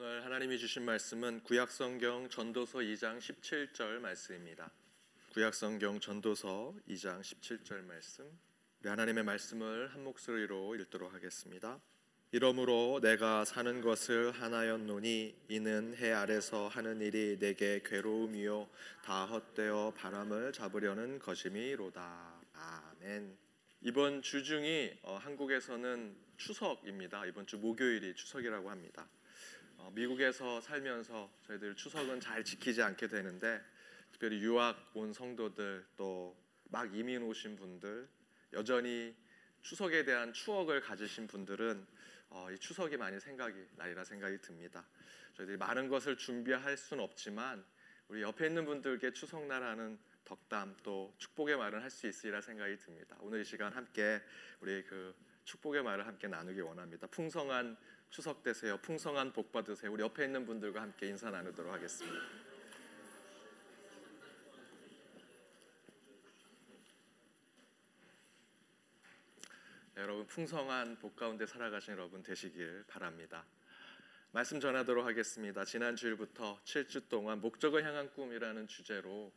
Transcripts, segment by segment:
오늘 하나님이 주신 말씀은 구약성경 전도서 2장 17절 말씀입니다. 구약성경 전도서 2장 17절 말씀. 하나님의 말씀을 한 목소리로 읽도록 하겠습니다. 이러므로 내가 사는 것을 하나였노니 이는 해 아래서 하는 일이 내게 괴로움이요 다 헛되어 바람을 잡으려는 것임이로다. 아멘. 이번 주중이 어, 한국에서는 추석입니다. 이번 주 목요일이 추석이라고 합니다. 어, 미국에서 살면서 저희들 추석은 잘 지키지 않게 되는데 특별히 유학 온 성도들 또 막 이민 오신 분들 여전히 추석에 대한 추억을 가지신 분들은 어, 이 추석이 많이 생각이 나리라 생각이 듭니다. 저희들이 많은 것을 준비할 수는 없지만 우리 옆에 있는 분들께 추석날 하는 덕담 또 축복의 말을 할 수 있으리라 생각이 듭니다. 오늘 이 시간 함께 우리 그 축복의 말을 함께 나누기 원합니다. 풍성한 추석 되세요. 풍성한 복 받으세요. 우리 옆에 있는 분들과 함께 인사 나누도록 하겠습니다. 네, 여러분 풍성한 복 가운데 살아가신 여러분 되시길 바랍니다. 말씀 전하도록 하겠습니다. 지난 주일부터 7주 동안 목적을 향한 꿈이라는 주제로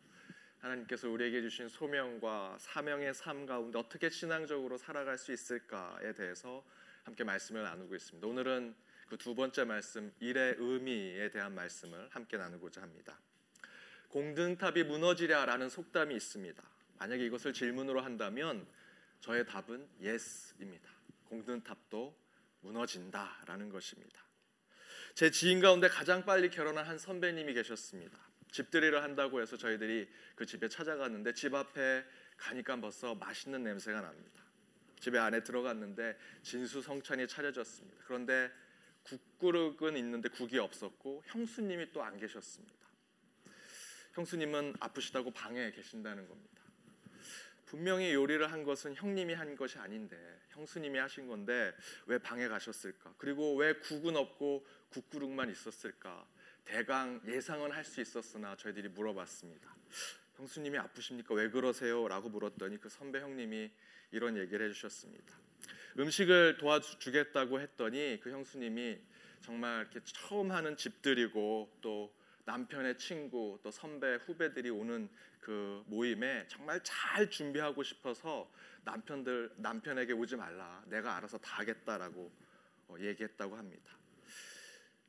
하나님께서 우리에게 주신 소명과 사명의 삶 가운데 어떻게 신앙적으로 살아갈 수 있을까에 대해서 함께 말씀을 나누고 있습니다. 오늘은 그 두 번째 말씀 일의 의미에 대한 말씀을 함께 나누고자 합니다. 공든탑이 무너지랴라는 속담이 있습니다. 만약에 이것을 질문으로 한다면 저의 답은 yes입니다. 공든탑도 무너진다라는 것입니다. 제 지인 가운데 가장 빨리 결혼한 한 선배님이 계셨습니다. 집들이를 한다고 해서 저희들이 그 집에 찾아갔는데 집 앞에 가니까 벌써 맛있는 냄새가 납니다. 집에 안에 들어갔는데 진수성찬이 차려졌습니다. 그런데 국그릇은 있는데 국이 없었고 형수님이 또 안 계셨습니다. 형수님은 아프시다고 방에 계신다는 겁니다. 분명히 요리를 한 것은 형님이 한 것이 아닌데 형수님이 하신 건데 왜 방에 가셨을까? 그리고 왜 국은 없고 국그릇만 있었을까? 대강 예상은 할 수 있었으나 저희들이 물어봤습니다. 형수님이 아프십니까? 왜 그러세요? 라고 물었더니 그 선배 형님이 이런 얘기를 해주셨습니다. 음식을 도와주겠다고 했더니 그 형수님이 정말 이렇게 처음 하는 집들이고 또 남편의 친구 또 선배 후배들이 오는 그 모임에 정말 잘 준비하고 싶어서 남편들 남편에게 오지 말라 내가 알아서 다 하겠다라고 어, 얘기했다고 합니다.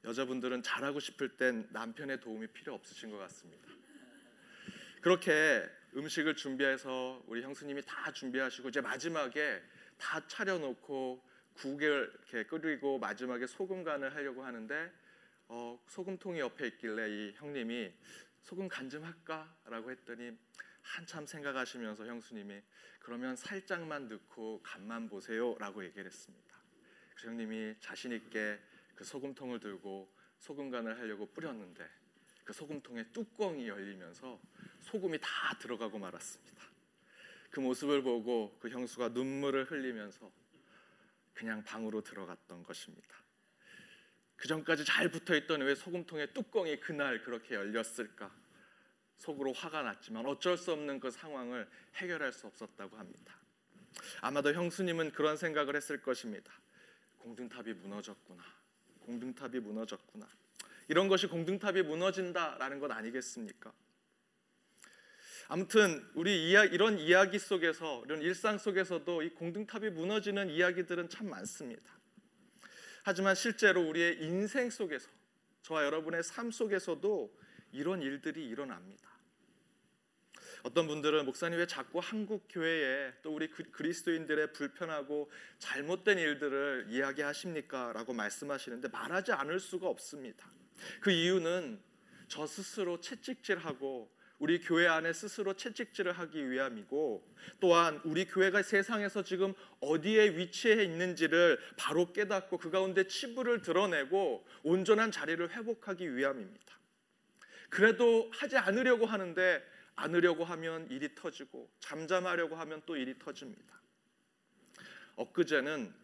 여자분들은 잘하고 싶을 땐 남편의 도움이 필요 없으신 것 같습니다. 그렇게 음식을 준비해서 우리 형수님이 다 준비하시고 이제 마지막에 다 차려놓고 국을 이렇게 끓이고 마지막에 소금 간을 하려고 하는데 어, 소금통이 옆에 있길래 이 형님이 소금 간 좀 할까라고 했더니 한참 생각하시면서 형수님이 그러면 살짝만 넣고 간만 보세요라고 얘기를 했습니다. 그 형님이 자신 있게 그 소금통을 들고 소금 간을 하려고 뿌렸는데 그 소금통의 뚜껑이 열리면서 소금이 다 들어가고 말았습니다. 그 모습을 보고 그 형수가 눈물을 흘리면서 그냥 방으로 들어갔던 것입니다. 그 전까지 잘 붙어 있던 왜 소금통의 뚜껑이 그날 그렇게 열렸을까? 속으로 화가 났지만 어쩔 수 없는 그 상황을 해결할 수 없었다고 합니다. 아마도 형수님은 그런 생각을 했을 것입니다. 공중탑이 무너졌구나. 공중탑이 무너졌구나. 이런 것이 공중탑이 무너진다라는 것 아니겠습니까? 아무튼 우리 이야, 이런 이야기 속에서 이런 일상 속에서도 이 공중탑이 무너지는 이야기들은 참 많습니다. 하지만 실제로 우리의 인생 속에서 저와 여러분의 삶 속에서도 이런 일들이 일어납니다. 어떤 분들은 목사님 왜 자꾸 한국 교회에 또 우리 그리스도인들의 불편하고 잘못된 일들을 이야기하십니까?라고 말씀하시는데 말하지 않을 수가 없습니다. 그 이유는 저 스스로 채찍질하고 우리 교회 안에 스스로 채찍질을 하기 위함이고 또한 우리 교회가 세상에서 지금 어디에 위치해 있는지를 바로 깨닫고 그 가운데 치부를 드러내고 온전한 자리를 회복하기 위함입니다. 그래도 하지 않으려고 하는데 안으려고 하면 일이 터지고 잠잠하려고 하면 또 일이 터집니다. 엊그제는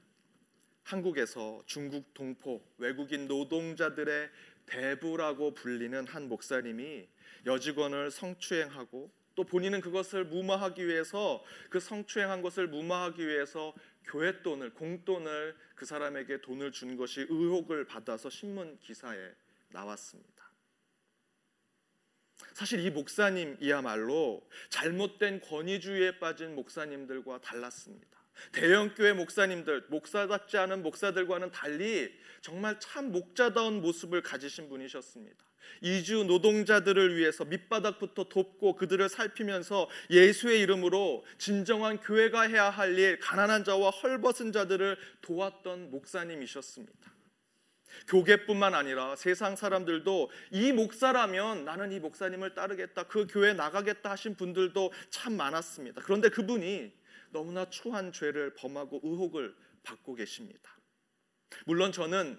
한국에서 중국 동포 외국인 노동자들의 대부라고 불리는 한 목사님이 여직원을 성추행하고 또 본인은 그것을 무마하기 위해서 그 성추행한 것을 무마하기 위해서 교회 돈을 공돈을 그 사람에게 돈을 준 것이 의혹을 받아서 신문 기사에 나왔습니다. 사실 이 목사님이야말로 잘못된 권위주의에 빠진 목사님들과 달랐습니다. 대형교회 목사님들, 목사답지 않은 목사들과는 달리 정말 참 목자다운 모습을 가지신 분이셨습니다. 이주 노동자들을 위해서 밑바닥부터 돕고 그들을 살피면서 예수의 이름으로 진정한 교회가 해야 할 일, 가난한 자와 헐벗은 자들을 도왔던 목사님이셨습니다. 교계뿐만 아니라 세상 사람들도 이 목사라면 나는 이 목사님을 따르겠다, 그 교회 나가겠다 하신 분들도 참 많았습니다. 그런데 그분이 너무나 추한 죄를 범하고 의혹을 받고 계십니다. 물론 저는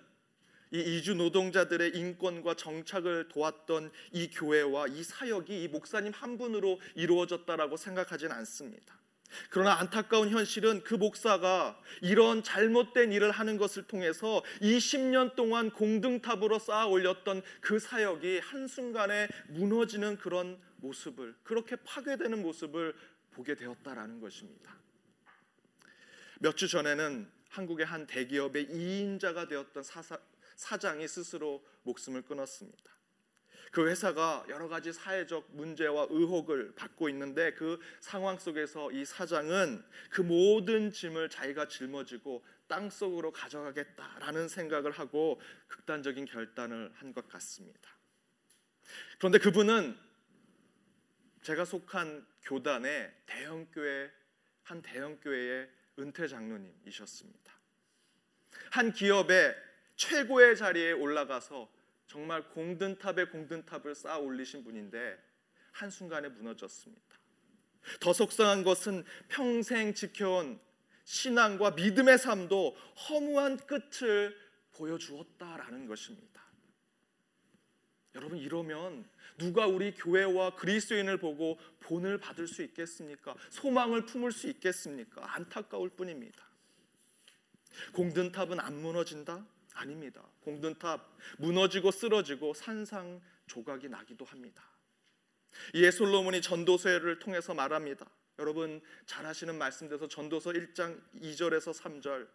이 이주 노동자들의 인권과 정착을 도왔던 이 교회와 이 사역이 이 목사님 한 분으로 이루어졌다라고 생각하진 않습니다. 그러나 안타까운 현실은 그 목사가 이런 잘못된 일을 하는 것을 통해서 20년 동안 공등탑으로 쌓아 올렸던 그 사역이 한순간에 무너지는 그런 모습을 그렇게 파괴되는 모습을 보게 되었다라는 것입니다. 몇 주 전에는 한국의 한 대기업의 2인자가 되었던 사사, 사장이 스스로 목숨을 끊었습니다. 그 회사가 여러 가지 사회적 문제와 의혹을 받고 있는데 그 상황 속에서 이 사장은 그 모든 짐을 자기가 짊어지고 땅 속으로 가져가겠다라는 생각을 하고 극단적인 결단을 한 것 같습니다. 그런데 그분은 제가 속한 교단의 대형 교회 한 대형 교회의 은퇴 장로님이셨습니다. 한 기업의 최고의 자리에 올라가서 정말 공든탑에 공든탑을 쌓아 올리신 분인데 한 순간에 무너졌습니다. 더 속상한 것은 평생 지켜온 신앙과 믿음의 삶도 허무한 끝을 보여주었다라는 것입니다. 여러분 이러면 누가 우리 교회와 그리스도인을 보고 본을 받을 수 있겠습니까? 소망을 품을 수 있겠습니까? 안타까울 뿐입니다. 공든탑은 안 무너진다? 아닙니다. 공든탑 무너지고 쓰러지고 산상 조각이 나기도 합니다. 이에 솔로몬이 전도서를 통해서 말합니다. 여러분 잘 아시는 말씀대로 전도서 1장 2절에서 3절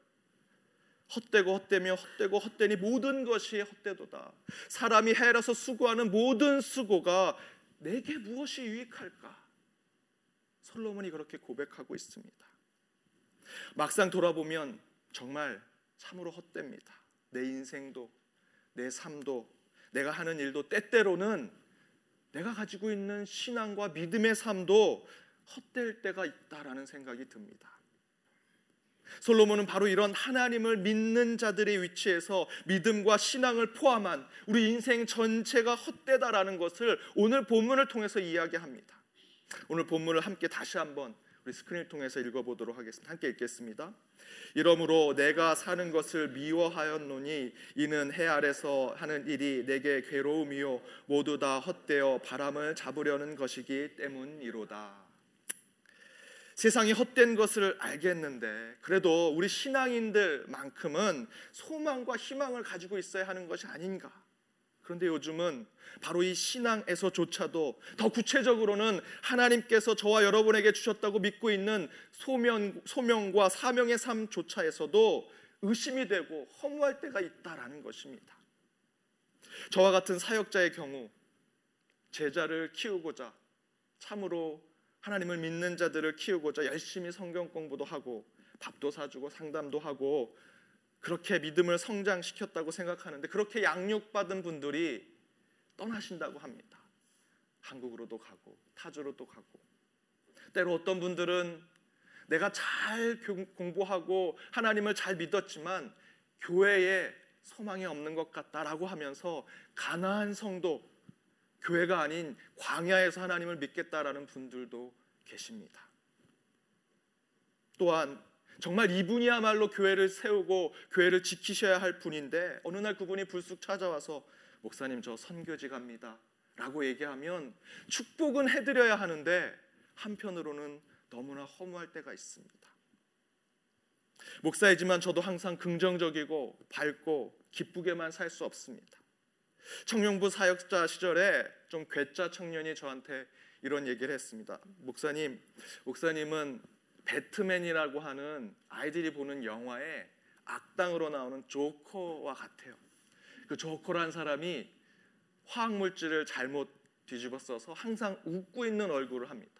헛되고 헛되며 헛되고 헛되니 모든 것이 헛되도다. 사람이 해라서 수고하는 모든 수고가 내게 무엇이 유익할까? 솔로몬이 그렇게 고백하고 있습니다. 막상 돌아보면 정말 참으로 헛됩니다. 내 인생도 내 삶도 내가 하는 일도 때때로는 내가 가지고 있는 신앙과 믿음의 삶도 헛될 때가 있다라는 생각이 듭니다. 솔로몬은 바로 이런 하나님을 믿는 자들의 위치에서 믿음과 신앙을 포함한 우리 인생 전체가 헛되다라는 것을 오늘 본문을 통해서 이야기합니다. 오늘 본문을 함께 다시 한번 우리 스크린을 통해서 읽어보도록 하겠습니다. 함께 읽겠습니다. 이러므로 내가 사는 것을 미워하였노니 이는 해 아래서 하는 일이 내게 괴로움이요 모두 다 헛되어 바람을 잡으려는 것이기 때문이로다. 세상이 헛된 것을 알겠는데 그래도 우리 신앙인들만큼은 소망과 희망을 가지고 있어야 하는 것이 아닌가? 그런데 요즘은 바로 이 신앙에서조차도 더 구체적으로는 하나님께서 저와 여러분에게 주셨다고 믿고 있는 소명, 소명과 사명의 삶조차에서도 의심이 되고 허무할 때가 있다라는 것입니다. 저와 같은 사역자의 경우 제자를 키우고자 참으로 하나님을 믿는 자들을 키우고자 열심히 성경 공부도 하고 밥도 사주고 상담도 하고 그렇게 믿음을 성장시켰다고 생각하는데 그렇게 양육받은 분들이 떠나신다고 합니다. 한국으로도 가고 타주로도 가고 때로 어떤 분들은 내가 잘 공부하고 하나님을 잘 믿었지만 교회에 소망이 없는 것 같다라고 하면서 가나안 성도 교회가 아닌 광야에서 하나님을 믿겠다라는 분들도 계십니다. 또한 정말 이분이야말로 교회를 세우고 교회를 지키셔야 할 분인데 어느 날 그분이 불쑥 찾아와서 목사님 저 선교지 갑니다. 라고 얘기하면 축복은 해드려야 하는데 한편으로는 너무나 허무할 때가 있습니다. 목사이지만 저도 항상 긍정적이고 밝고 기쁘게만 살 수 없습니다. 청년부 사역자 시절에 좀 괴짜 청년이 저한테 이런 얘기를 했습니다. 목사님, 목사님은 배트맨이라고 하는 아이들이 보는 영화에 악당으로 나오는 조커와 같아요. 그 조커란 사람이 화학 물질을 잘못 뒤집어 써서 항상 웃고 있는 얼굴을 합니다.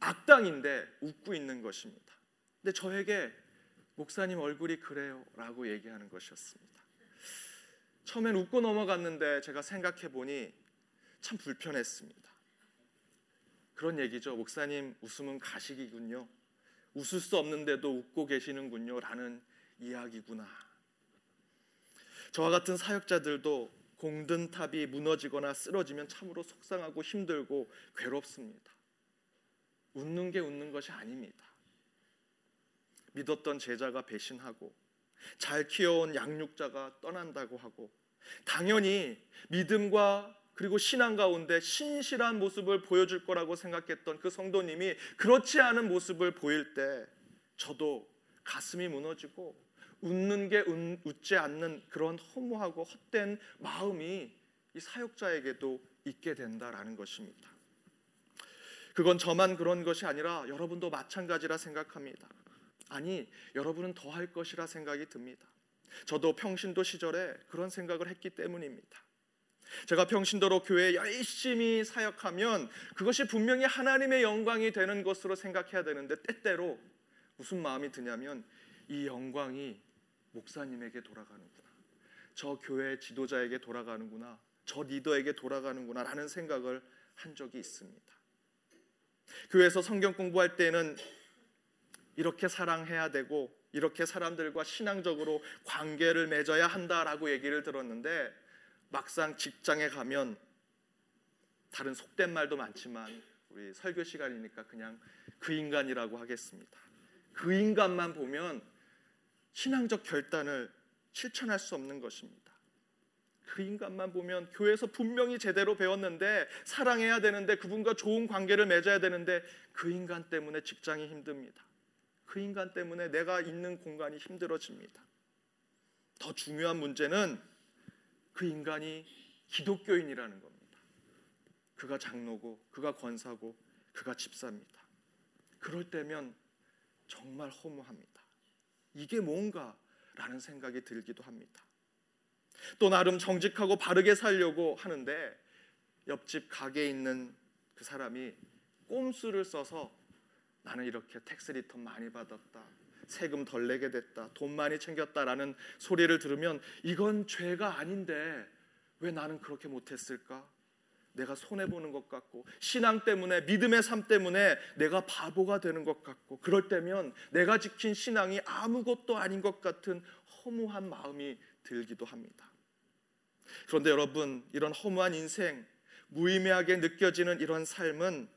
악당인데 웃고 있는 것입니다. 근데 저에게 목사님 얼굴이 그래요라고 얘기하는 것이었습니다. 처음엔 웃고 넘어갔는데 제가 생각해 보니 참 불편했습니다. 그런 얘기죠. 목사님 웃음은 가식이군요. 웃을 수 없는데도 웃고 계시는군요 라는 이야기구나. 저와 같은 사역자들도 공든 탑이 무너지거나 쓰러지면 참으로 속상하고 힘들고 괴롭습니다. 웃는 게 웃는 것이 아닙니다. 믿었던 제자가 배신하고 잘 키워온 양육자가 떠난다고 하고 당연히 믿음과 그리고 신앙 가운데 신실한 모습을 보여줄 거라고 생각했던 그 성도님이 그렇지 않은 모습을 보일 때 저도 가슴이 무너지고 웃는 게 웃지 않는 그런 허무하고 헛된 마음이 이 사역자에게도 있게 된다라는 것입니다. 그건 저만 그런 것이 아니라 여러분도 마찬가지라 생각합니다. 아니, 여러분은 더 할 것이라 생각이 듭니다. 저도 평신도 시절에 그런 생각을 했기 때문입니다. 제가 평신도로 교회에 열심히 사역하면 그것이 분명히 하나님의 영광이 되는 것으로 생각해야 되는데 때때로 무슨 마음이 드냐면 이 영광이 목사님에게 돌아가는구나. 저 교회 지도자에게 돌아가는구나. 저 리더에게 돌아가는구나 라는 생각을 한 적이 있습니다. 교회에서 성경 공부할 때는 이렇게 사랑해야 되고 이렇게 사람들과 신앙적으로 관계를 맺어야 한다라고 얘기를 들었는데 막상 직장에 가면 다른 속된 말도 많지만 우리 설교 시간이니까 그냥 그 인간이라고 하겠습니다. 그 인간만 보면 신앙적 결단을 실천할 수 없는 것입니다. 그 인간만 보면 교회에서 분명히 제대로 배웠는데 사랑해야 되는데 그분과 좋은 관계를 맺어야 되는데 그 인간 때문에 직장이 힘듭니다. 그 인간 때문에 내가 있는 공간이 힘들어집니다. 더 중요한 문제는 그 인간이 기독교인이라는 겁니다. 그가 장로고, 그가 권사고, 그가 집사입니다. 그럴 때면 정말 허무합니다. 이게 뭔가라는 생각이 들기도 합니다. 또 나름 정직하고 바르게 살려고 하는데 옆집 가게에 있는 그 사람이 꼼수를 써서 나는 이렇게 tax return 많이 받았다. 세금 덜 내게 됐다. 돈 많이 챙겼다라는 소리를 들으면 이건 죄가 아닌데 왜 나는 그렇게 못했을까? 내가 손해 보는 것 같고 신앙 때문에 믿음의 삶 때문에 내가 바보가 되는 것 같고 그럴 때면 내가 지킨 신앙이 아무것도 아닌 것 같은 허무한 마음이 들기도 합니다. 그런데 여러분 이런 허무한 인생 무의미하게 느껴지는 이런 삶은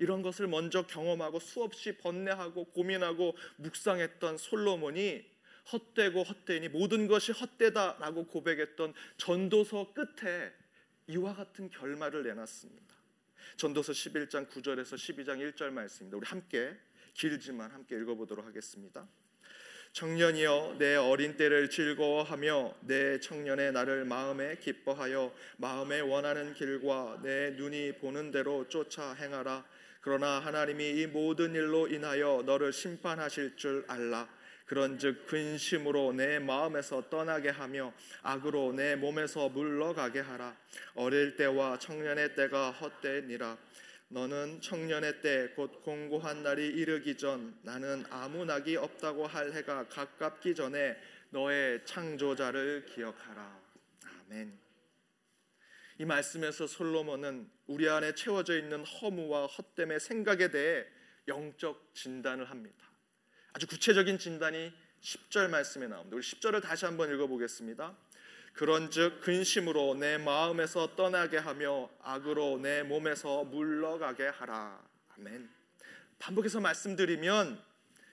이런 것을 먼저 경험하고 수없이 번뇌하고 고민하고 묵상했던 솔로몬이 헛되고 헛되니 모든 것이 헛되다라고 고백했던 전도서 끝에 이와 같은 결말을 내놨습니다. 전도서 11장 9절에서 12장 1절 말씀입니다. 우리 함께 길지만 함께 읽어보도록 하겠습니다. 청년이여 내 어린 때를 즐거워하며 내 청년의 나를 마음에 기뻐하여 마음에 원하는 길과 내 눈이 보는 대로 쫓아 행하라 그러나 하나님이 이 모든 일로 인하여 너를 심판하실 줄 알라. 그런즉 근심으로 내 마음에서 떠나게 하며 악으로 내 몸에서 물러가게 하라. 어릴 때와 청년의 때가 헛되니라. 너는 청년의 때 곧 공고한 날이 이르기 전 나는 아무 낙이 없다고 할 해가 가깝기 전에 너의 창조자를 기억하라. 아멘. 이 말씀에서 솔로몬은 우리 안에 채워져 있는 허무와 헛됨의 생각에 대해 영적 진단을 합니다. 아주 구체적인 진단이 10절 말씀에 나옵니다. 우리 10절을 다시 한번 읽어보겠습니다. 그런즉 근심으로 내 마음에서 떠나게 하며 악으로 내 몸에서 물러가게 하라. 아멘. 반복해서 말씀드리면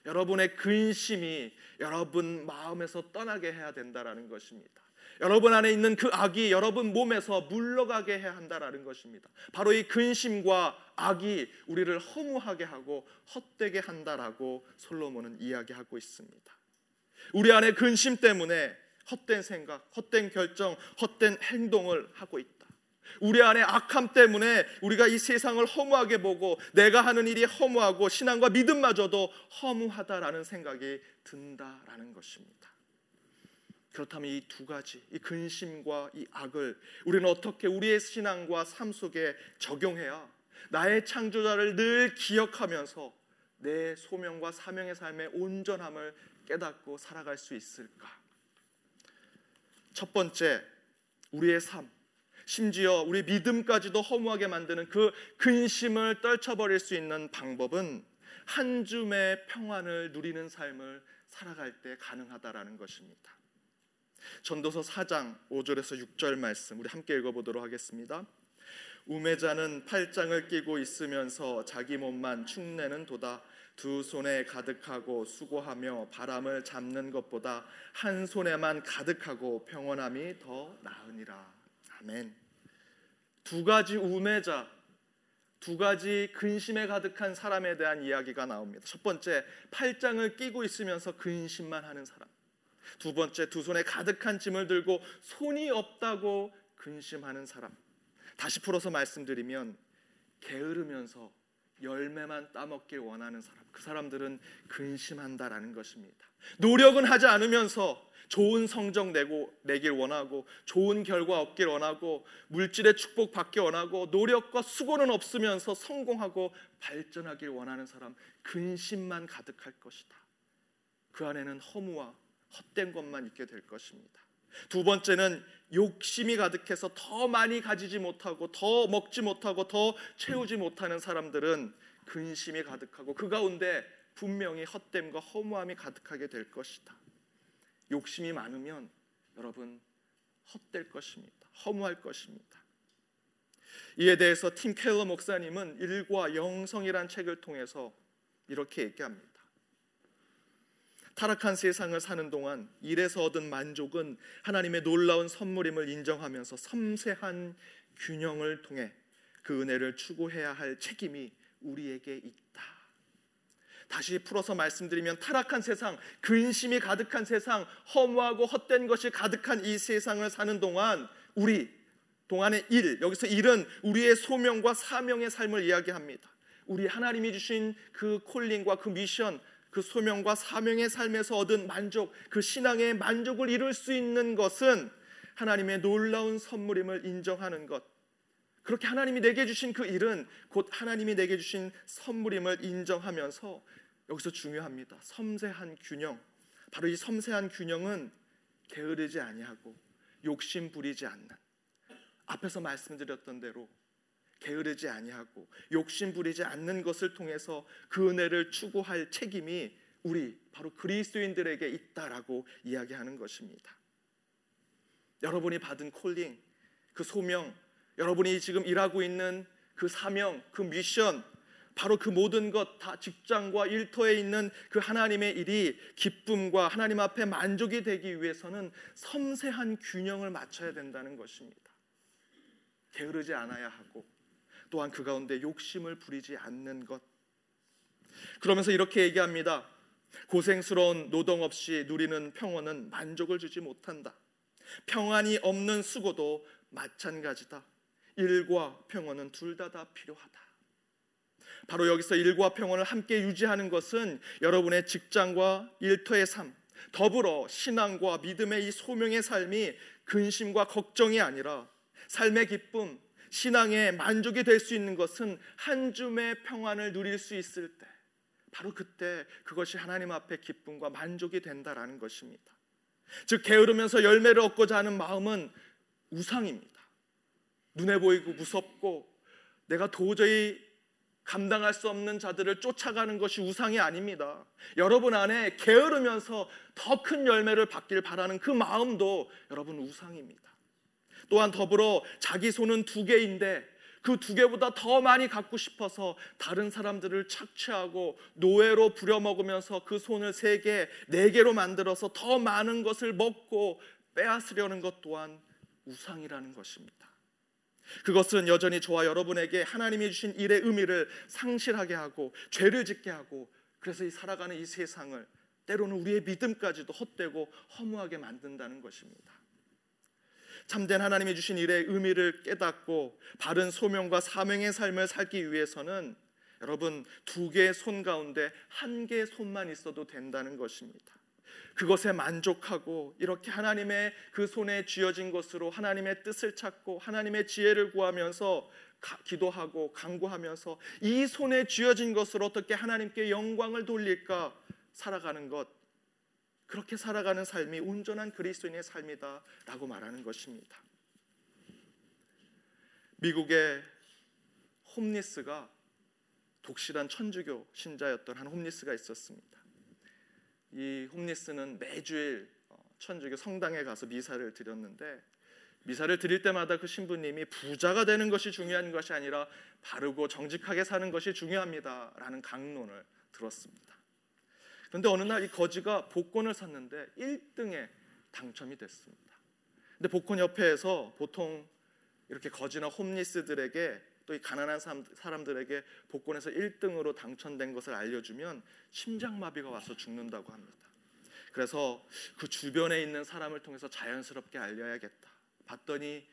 여러분의 근심이 여러분 마음에서 떠나게 해야 된다라는 것입니다. 여러분 안에 있는 그 악이 여러분 몸에서 물러가게 해야 한다라는 것입니다. 바로 이 근심과 악이 우리를 허무하게 하고 헛되게 한다라고 솔로몬은 이야기하고 있습니다. 우리 안에 근심 때문에 헛된 생각, 헛된 결정, 헛된 행동을 하고 있다. 우리 안에 악함 때문에 우리가 이 세상을 허무하게 보고 내가 하는 일이 허무하고 신앙과 믿음마저도 허무하다라는 생각이 든다라는 것입니다. 그렇다면 이 두 가지, 이 근심과 이 악을 우리는 어떻게 우리의 신앙과 삶 속에 적용해야 나의 창조자를 늘 기억하면서 내 소명과 사명의 삶의 온전함을 깨닫고 살아갈 수 있을까? 첫 번째, 우리의 삶, 심지어 우리 믿음까지도 허무하게 만드는 그 근심을 떨쳐버릴 수 있는 방법은 한 줌의 평안을 누리는 삶을 살아갈 때 가능하다라는 것입니다. 전도서 4장 5절에서 6절 말씀 우리 함께 읽어보도록 하겠습니다. 우매자는 팔짱을 끼고 있으면서 자기 몸만 축내는 도다 두 손에 가득하고 수고하며 바람을 잡는 것보다 한 손에만 가득하고 평온함이 더 나으니라. 아멘. 두 가지 우매자, 두 가지 근심에 가득한 사람에 대한 이야기가 나옵니다. 첫 번째, 팔짱을 끼고 있으면서 근심만 하는 사람. 두 번째, 두 손에 가득한 짐을 들고 손이 없다고 근심하는 사람. 다시 풀어서 말씀드리면 게으르면서 열매만 따먹길 원하는 사람. 그 사람들은 근심한다라는 것입니다. 노력은 하지 않으면서 좋은 성적 내고 내길 원하고 좋은 결과 얻길 원하고 물질의 축복 받길 원하고 노력과 수고는 없으면서 성공하고 발전하길 원하는 사람 근심만 가득할 것이다. 그 안에는 허무와 헛된 것만 있게 될 것입니다. 두 번째는 욕심이 가득해서 더 많이 가지지 못하고 더 먹지 못하고 더 채우지 못하는 사람들은 근심이 가득하고 그 가운데 분명히 헛됨과 허무함이 가득하게 될 것이다. 욕심이 많으면 여러분 헛될 것입니다. 허무할 것입니다. 이에 대해서 팀 켈러 목사님은 일과 영성이란 책을 통해서 이렇게 얘기합니다. 타락한 세상을 사는 동안 일에서 얻은 만족은 하나님의 놀라운 선물임을 인정하면서 섬세한 균형을 통해 그 은혜를 추구해야 할 책임이 우리에게 있다. 다시 풀어서 말씀드리면 타락한 세상, 근심이 가득한 세상, 허무하고 헛된 것이 가득한 이 세상을 사는 동안 우리 동안의 일, 여기서 일은 우리의 소명과 사명의 삶을 이야기합니다. 우리 하나님이 주신 그 콜링과 그 미션, 그 소명과 사명의 삶에서 얻은 만족, 그 신앙의 만족을 이룰 수 있는 것은 하나님의 놀라운 선물임을 인정하는 것. 그렇게 하나님이 내게 주신 그 일은 곧 하나님이 내게 주신 선물임을 인정하면서 여기서 중요합니다. 섬세한 균형. 바로 이 섬세한 균형은 게으르지 아니하고 욕심 부리지 않는 앞에서 말씀드렸던 대로 게으르지 아니하고 욕심 부리지 않는 것을 통해서 그 은혜를 추구할 책임이 우리 바로 그리스도인들에게 있다라고 이야기하는 것입니다. 여러분이 받은 콜링, 그 소명, 여러분이 지금 일하고 있는 그 사명, 그 미션, 바로 그 모든 것 다 직장과 일터에 있는 그 하나님의 일이 기쁨과 하나님 앞에 만족이 되기 위해서는 섬세한 균형을 맞춰야 된다는 것입니다. 게으르지 않아야 하고 또한 그 가운데 욕심을 부리지 않는 것. 그러면서 이렇게 얘기합니다. 고생스러운 노동 없이 누리는 평온은 만족을 주지 못한다. 평안이 없는 수고도 마찬가지다. 일과 평온은 둘 다 다 필요하다. 바로 여기서 일과 평온을 함께 유지하는 것은 여러분의 직장과 일터의 삶, 더불어 신앙과 믿음의 이 소명의 삶이 근심과 걱정이 아니라 삶의 기쁨, 신앙의 만족이 될 수 있는 것은 한 줌의 평안을 누릴 수 있을 때 바로 그때 그것이 하나님 앞에 기쁨과 만족이 된다라는 것입니다. 즉 게으르면서 열매를 얻고자 하는 마음은 우상입니다. 눈에 보이고 무섭고 내가 도저히 감당할 수 없는 자들을 쫓아가는 것이 우상이 아닙니다. 여러분 안에 게으르면서 더 큰 열매를 받길 바라는 그 마음도 여러분 우상입니다. 또한 더불어 자기 손은 두 개인데 그 두 개보다 더 많이 갖고 싶어서 다른 사람들을 착취하고 노예로 부려먹으면서 그 손을 세 개, 네 개로 만들어서 더 많은 것을 먹고 빼앗으려는 것 또한 우상이라는 것입니다. 그것은 여전히 저와 여러분에게 하나님이 주신 일의 의미를 상실하게 하고 죄를 짓게 하고 그래서 이 살아가는 이 세상을 때로는 우리의 믿음까지도 헛되고 허무하게 만든다는 것입니다. 참된 하나님이 주신 일의 의미를 깨닫고 바른 소명과 사명의 삶을 살기 위해서는 여러분 두 개의 손 가운데 한 개의 손만 있어도 된다는 것입니다. 그것에 만족하고 이렇게 하나님의 그 손에 쥐어진 것으로 하나님의 뜻을 찾고 하나님의 지혜를 구하면서 가, 기도하고 간구하면서 이 손에 쥐어진 것으로 어떻게 하나님께 영광을 돌릴까 살아가는 것 그렇게 살아가는 삶이 온전한 그리스도인의 삶이다라고 말하는 것입니다. 미국의 홈리스가 독실한 천주교 신자였던 한 홈리스가 있었습니다. 이 홈리스는 매주일 어, 천주교 성당에 가서 미사를 드렸는데 미사를 드릴 때마다 그 신부님이 부자가 되는 것이 중요한 것이 아니라 바르고 정직하게 사는 것이 중요합니다라는 강론을 들었습니다. 그런데 어느 날 이 거지가 복권을 샀는데 1등에 당첨이 됐습니다. 근데 복권 옆에서 보통 이렇게 거지나 홈리스들에게 또 이 가난한 사람들에게 복권에서 1등으로 당첨된 것을 알려주면 심장마비가 와서 죽는다고 합니다. 그래서 그 주변에 있는 사람을 통해서 자연스럽게 알려야겠다. 봤더니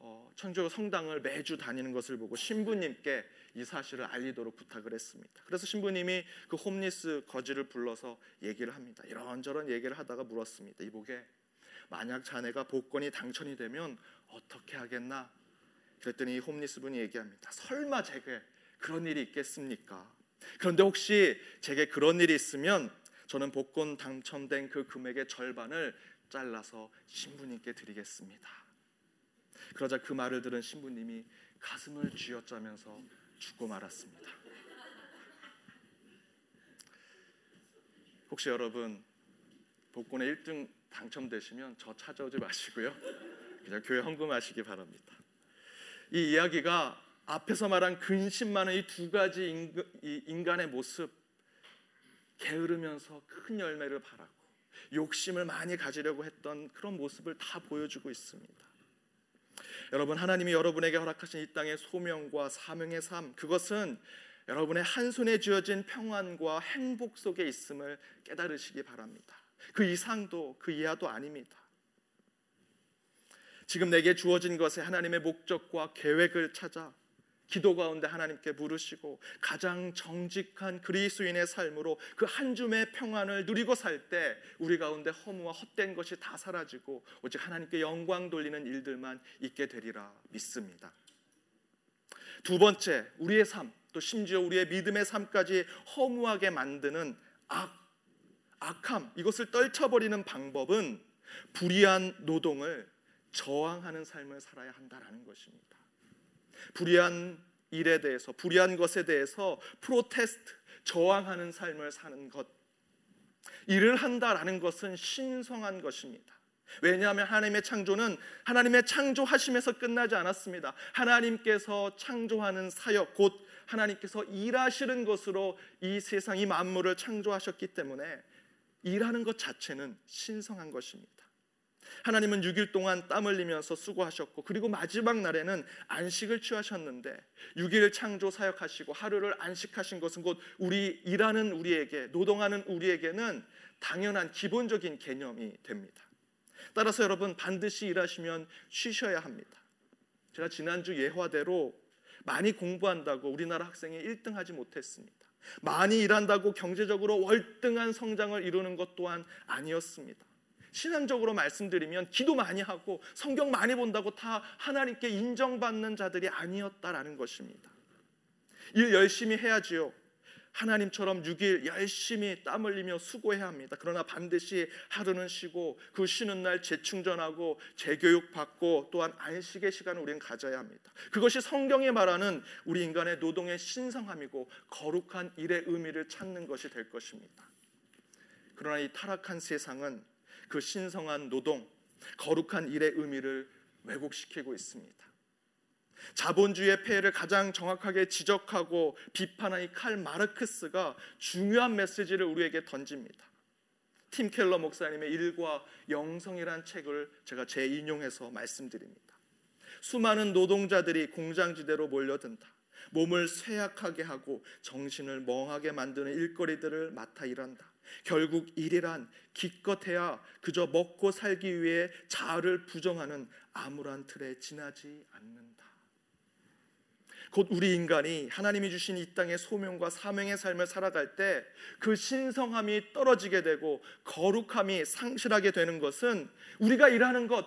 어, 천주교 성당을 매주 다니는 것을 보고 신부님께 이 사실을 알리도록 부탁을 했습니다. 그래서 신부님이 그 홈리스 거지를 불러서 얘기를 합니다. 이런저런 얘기를 하다가 물었습니다. 이보게 만약 자네가 복권이 당첨이 되면 어떻게 하겠나? 그랬더니 홈리스 분이 얘기합니다. 설마 제게 그런 일이 있겠습니까? 그런데 혹시 제게 그런 일이 있으면 저는 복권 당첨된 그 금액의 절반을 잘라서 신부님께 드리겠습니다. 그러자 그 말을 들은 신부님이 가슴을 쥐어짜면서 죽고 말았습니다. 혹시 여러분 복권에 1등 당첨되시면 저 찾아오지 마시고요. 그냥 교회 헌금하시기 바랍니다. 이 이야기가 앞에서 말한 근심 많은 이 두 가지 인간의 모습 게으르면서 큰 열매를 바라고 욕심을 많이 가지려고 했던 그런 모습을 다 보여주고 있습니다. 여러분 하나님이 여러분에게 허락하신 이 땅의 소명과 사명의 삶 그것은 여러분의 한 손에 쥐어진 평안과 행복 속에 있음을 깨달으시기 바랍니다. 그 이상도 그 이하도 아닙니다. 지금 내게 주어진 것에 하나님의 목적과 계획을 찾아 기도 가운데 하나님께 부르시고 가장 정직한 그리스도인의 삶으로 그 한 줌의 평안을 누리고 살 때 우리 가운데 허무와 헛된 것이 다 사라지고 오직 하나님께 영광 돌리는 일들만 있게 되리라 믿습니다. 두 번째, 우리의 삶, 또 심지어 우리의 믿음의 삶까지 허무하게 만드는 악, 악함, 이것을 떨쳐버리는 방법은 불의한 노동을 저항하는 삶을 살아야 한다라는 것입니다. 불의한 일에 대해서 불의한 것에 대해서 프로테스트 저항하는 삶을 사는 것 일을 한다라는 것은 신성한 것입니다. 왜냐하면 하나님의 창조는 하나님의 창조하심에서 끝나지 않았습니다. 하나님께서 창조하는 사역 곧 하나님께서 일하시는 것으로 이 세상 이 만물을 창조하셨기 때문에 일하는 것 자체는 신성한 것입니다. 하나님은 6일 동안 땀 흘리면서 수고하셨고 그리고 마지막 날에는 안식을 취하셨는데 6일 창조 사역하시고 하루를 안식하신 것은 곧 우리 일하는 우리에게 노동하는 우리에게는 당연한 기본적인 개념이 됩니다. 따라서 여러분 반드시 일하시면 쉬셔야 합니다. 제가 지난주 예화대로 많이 공부한다고 우리나라 학생이 1등 하지 못했습니다. 많이 일한다고 경제적으로 월등한 성장을 이루는 것 또한 아니었습니다. 신앙적으로 말씀드리면 기도 많이 하고 성경 많이 본다고 다 하나님께 인정받는 자들이 아니었다라는 것입니다. 일 열심히 해야지요. 하나님처럼 6일 열심히 땀 흘리며 수고해야 합니다. 그러나 반드시 하루는 쉬고 그 쉬는 날 재충전하고 재교육 받고 또한 안식의 시간을 우리는 가져야 합니다. 그것이 성경이 말하는 우리 인간의 노동의 신성함이고 거룩한 일의 의미를 찾는 것이 될 것입니다. 그러나 이 타락한 세상은 그 신성한 노동, 거룩한 일의 의미를 왜곡시키고 있습니다. 자본주의의 폐해를 가장 정확하게 지적하고 비판한 이칼 마르크스가 중요한 메시지를 우리에게 던집니다. 팀 켈러 목사님의 일과 영성이란 책을 제가 재인용해서 말씀드립니다. 수많은 노동자들이 공장지대로 몰려든다. 몸을 쇠약하게 하고 정신을 멍하게 만드는 일거리들을 맡아 일한다. 결국 일이란 기껏해야 그저 먹고 살기 위해 자아를 부정하는 암울한 틀에 지나지 않는다. 곧 우리 인간이 하나님이 주신 이 땅의 소명과 사명의 삶을 살아갈 때 그 신성함이 떨어지게 되고 거룩함이 상실하게 되는 것은 우리가 일하는 것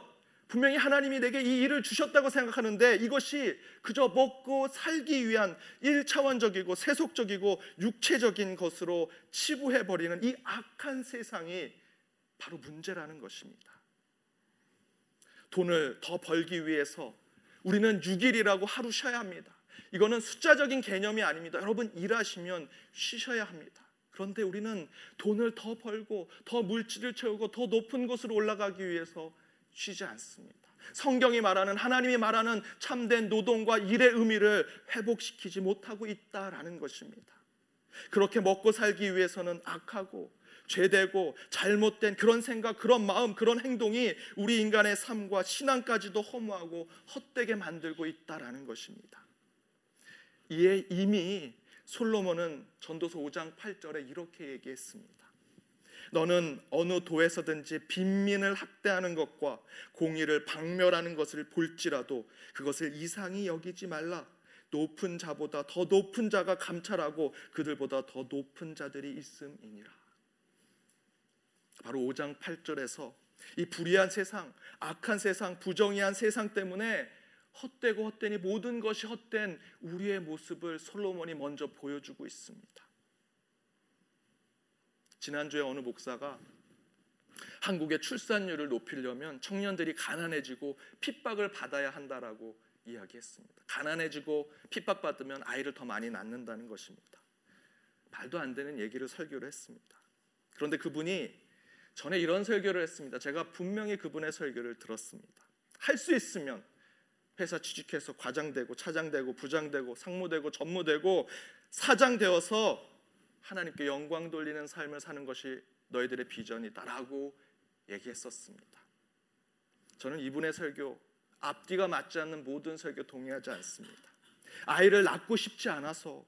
분명히 하나님이 내게 이 일을 주셨다고 생각하는데 이것이 그저 먹고 살기 위한 일차원적이고 세속적이고 육체적인 것으로 치부해 버리는 이 악한 세상이 바로 문제라는 것입니다. 돈을 더 벌기 위해서 우리는 6일이라고 하루 쉬어야 합니다. 이거는 숫자적인 개념이 아닙니다. 여러분 일하시면 쉬셔야 합니다. 그런데 우리는 돈을 더 벌고 더 물질을 채우고 더 높은 곳으로 올라가기 위해서 쉬지 않습니다. 성경이 말하는 하나님이 말하는 참된 노동과 일의 의미를 회복시키지 못하고 있다라는 것입니다. 그렇게 먹고 살기 위해서는 악하고 죄되고 잘못된 그런 생각, 그런 마음, 그런 행동이 우리 인간의 삶과 신앙까지도 허무하고 헛되게 만들고 있다라는 것입니다. 이에 이미 솔로몬은 전도서 5장 8절에 이렇게 얘기했습니다. 너는 어느 도에서든지 빈민을 학대하는 것과 공의를 박멸하는 것을 볼지라도 그것을 이상히 여기지 말라. 높은 자보다 더 높은 자가 감찰하고 그들보다 더 높은 자들이 있음이니라. 바로 5장 8절에서 이 불의한 세상, 악한 세상, 부정의한 세상 때문에 헛되고 헛되니 모든 것이 헛된 우리의 모습을 솔로몬이 먼저 보여주고 있습니다. 지난주에 어느 목사가 한국의 출산율을 높이려면 청년들이 가난해지고 핍박을 받아야 한다라고 이야기했습니다. 가난해지고 핍박받으면 아이를 더 많이 낳는다는 것입니다. 말도 안 되는 얘기를 설교를 했습니다. 그런데 그분이 전에 이런 설교를 했습니다. 제가 분명히 그분의 설교를 들었습니다. 할 수 있으면 회사 취직해서 과장되고 차장되고 부장되고 상무되고 전무되고 사장되어서 하나님께 영광 돌리는 삶을 사는 것이 너희들의 비전이다라고 얘기했었습니다. 저는 이분의 설교 앞뒤가 맞지 않는 모든 설교 동의하지 않습니다. 아이를 낳고 싶지 않아서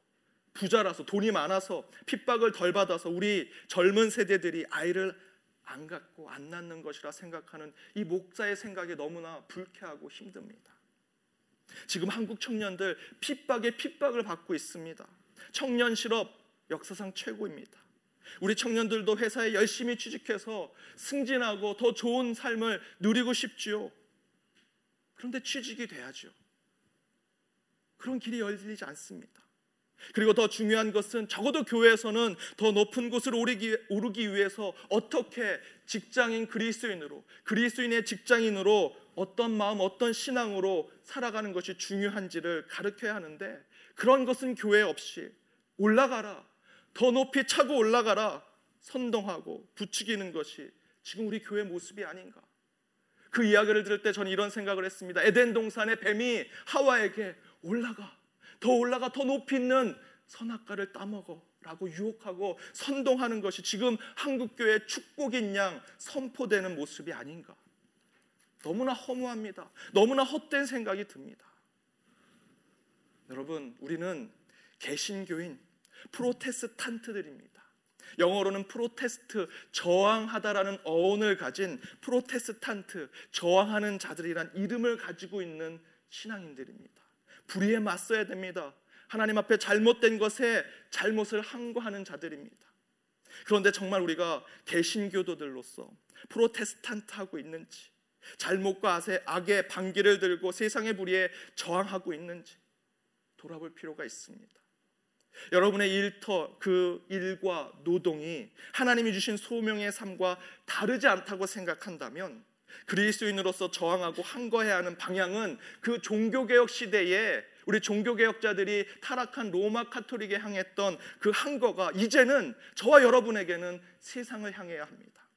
부자라서 돈이 많아서 핍박을 덜 받아서 우리 젊은 세대들이 아이를 안 갖고 안 낳는 것이라 생각하는 이 목사의 생각이 너무나 불쾌하고 힘듭니다. 지금 한국 청년들 핍박에 핍박을 받고 있습니다. 청년 실업 역사상 최고입니다. 우리 청년들도 회사에 열심히 취직해서 승진하고 더 좋은 삶을 누리고 싶지요. 그런데 취직이 돼야죠. 그런 길이 열리지 않습니다. 그리고 더 중요한 것은 적어도 교회에서는 더 높은 곳을 오르기, 오르기 위해서 어떻게 직장인 그리스도인으로 그리스도인의 직장인으로 어떤 마음 어떤 신앙으로 살아가는 것이 중요한지를 가르쳐야 하는데 그런 것은 교회 없이 올라가라 더 높이 차고 올라가라 선동하고 부추기는 것이 지금 우리 교회 모습이 아닌가. 그 이야기를 들을 때 저는 이런 생각을 했습니다. 에덴 동산의 뱀이 하와에게 올라가, 더 올라가, 더 높이 있는 선악과를 따먹어 라고 유혹하고 선동하는 것이 지금 한국 교회 축복인 양 선포되는 모습이 아닌가. 너무나 허무합니다. 너무나 헛된 생각이 듭니다. 여러분, 우리는 개신교인 프로테스탄트들입니다. 영어로는 protest 저항하다라는 어원을 가진 프로테스탄트 저항하는 자들이란 이름을 가지고 있는 신앙인들입니다. 불의에 맞서야 됩니다. 하나님 앞에 잘못된 것에 잘못을 항거하는 자들입니다. 그런데 정말 우리가 개신교도들로서 프로테스탄트하고 있는지 잘못과 악의 반기를 들고 세상의 불의에 저항하고 있는지 돌아볼 필요가 있습니다. 여러분의 일터 그 일과 노동이 하나님이 주신 소명의 삶과 다르지 않다고 생각한다면 그리스도인으로서 저항하고 항거해야 하는 방향은 그 종교개혁 시대에 우리 종교개혁자들이 타락한 로마 카톨릭에 향했던 그 항거가 이제는 저와 여러분에게는 세상을 향해야 합니다.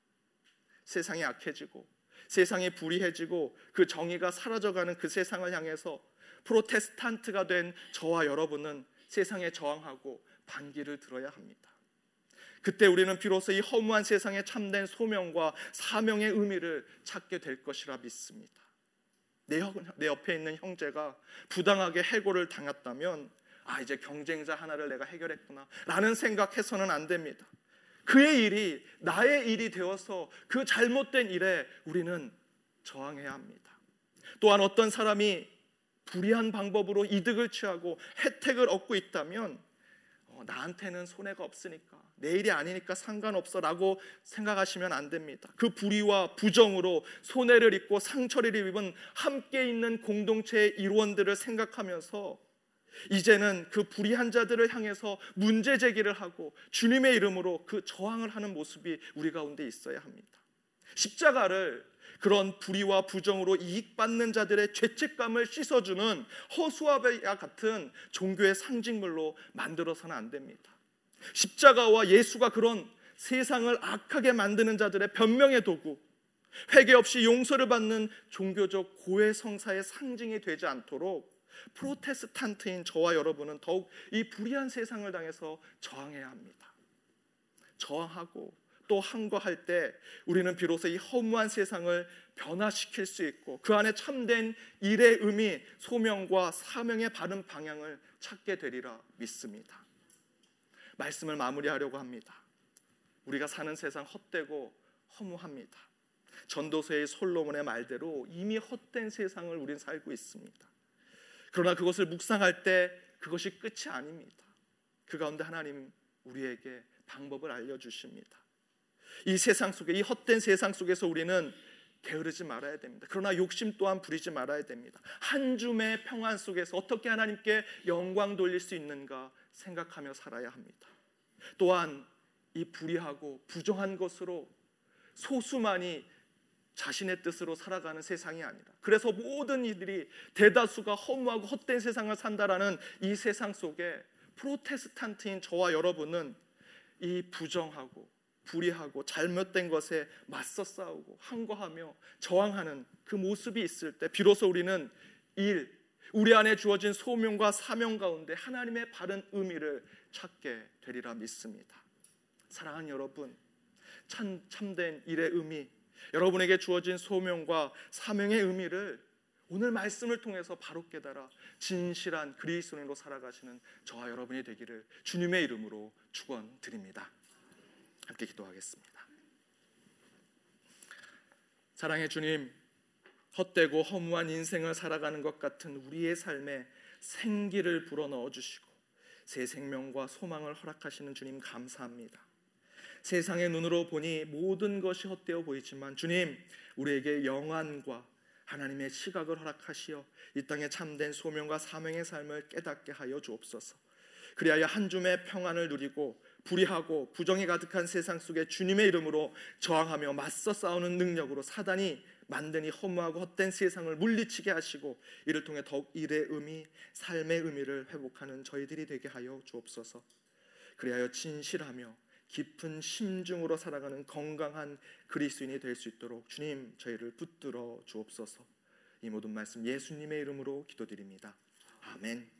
세상이 악해지고 세상이 불의해지고 그 정의가 사라져가는 그 세상을 향해서 프로테스탄트가 된 저와 여러분은 세상에 저항하고 반기를 들어야 합니다. 그때 우리는 비로소 이 허무한 세상에 참된 소명과 사명의 의미를 찾게 될 것이라 믿습니다. 내, 옆에 있는 형제가 부당하게 해고를 당했다면 아 이제 경쟁자 하나를 내가 해결했구나 라는 생각해서는 안 됩니다. 그의 일이 나의 일이 되어서 그 잘못된 일에 우리는 저항해야 합니다. 또한 어떤 사람이 불의한 방법으로 이득을 취하고 혜택을 얻고 있다면 어, 나한테는 손해가 없으니까 내 일이 아니니까 상관없어라고 생각하시면 안 됩니다. 그 불의와 부정으로 손해를 입고 상처를 입은 함께 있는 공동체의 일원들을 생각하면서 이제는 그 불의한 자들을 향해서 문제 제기를 하고 주님의 이름으로 그 저항을 하는 모습이 우리 가운데 있어야 합니다. 십자가를 그런 불의와 부정으로 이익받는 자들의 죄책감을 씻어주는 허수아비와 같은 종교의 상징물로 만들어서는 안 됩니다. 십자가와 예수가 그런 세상을 악하게 만드는 자들의 변명의 도구, 회개 없이 용서를 받는 종교적 고해 성사의 상징이 되지 않도록 프로테스탄트인 저와 여러분은 더욱 이 불의한 세상을 당해서 저항해야 합니다. 저항하고 또 항거할 때 우리는 비로소 이 허무한 세상을 변화시킬 수 있고 그 안에 참된 일의 의미, 소명과 사명의 바른 방향을 찾게 되리라 믿습니다. 말씀을 마무리하려고 합니다. 우리가 사는 세상 헛되고 허무합니다. 전도서의 솔로몬의 말대로 이미 헛된 세상을 우리는 살고 있습니다. 그러나 그것을 묵상할 때 그것이 끝이 아닙니다. 그 가운데 하나님 우리에게 방법을 알려 주십니다. 이 세상 속에 이 헛된 세상 속에서 우리는 게으르지 말아야 됩니다. 그러나 욕심 또한 부리지 말아야 됩니다. 한 줌의 평안 속에서 어떻게 하나님께 영광 돌릴 수 있는가 생각하며 살아야 합니다. 또한 이 불의하고 부정한 것으로 소수만이 자신의 뜻으로 살아가는 세상이 아니라 그래서 모든 이들이 대다수가 허무하고 헛된 세상을 산다라는 이 세상 속에 프로테스탄트인 저와 여러분은 이 부정하고 불의하고 잘못된 것에 맞서 싸우고 항거하며 저항하는 그 모습이 있을 때 비로소 우리는 일 우리 안에 주어진 소명과 사명 가운데 하나님의 바른 의미를 찾게 되리라 믿습니다. 사랑하는 여러분, 참, 참된 일의 의미, 여러분에게 주어진 소명과 사명의 의미를 오늘 말씀을 통해서 바로 깨달아 진실한 그리스도인으로 살아가시는 저와 여러분이 되기를 주님의 이름으로 축원드립니다. 함께 기도하겠습니다. 사랑의 주님, 헛되고 허무한 인생을 살아가는 것 같은 우리의 삶에 생기를 불어넣어 주시고 새 생명과 소망을 허락하시는 주님 감사합니다. 세상의 눈으로 보니 모든 것이 헛되어 보이지만 주님 우리에게 영안과 하나님의 시각을 허락하시어 이 땅에 참된 소명과 사명의 삶을 깨닫게 하여 주옵소서. 그리하여 한 줌의 평안을 누리고 불의하고 부정이 가득한 세상 속에 주님의 이름으로 저항하며 맞서 싸우는 능력으로 사단이 이 허무하고 헛된 세상을 물리치게 하시고 이를 통해 더욱 일의 의미, 삶의 의미를 회복하는 저희들이 되게 하여 주옵소서. 그리하여 진실하며 깊은 심중으로 살아가는 건강한 그리스도인이 될 수 있도록 주님 저희를 붙들어 주옵소서. 이 모든 말씀 예수님의 이름으로 기도드립니다. 아멘.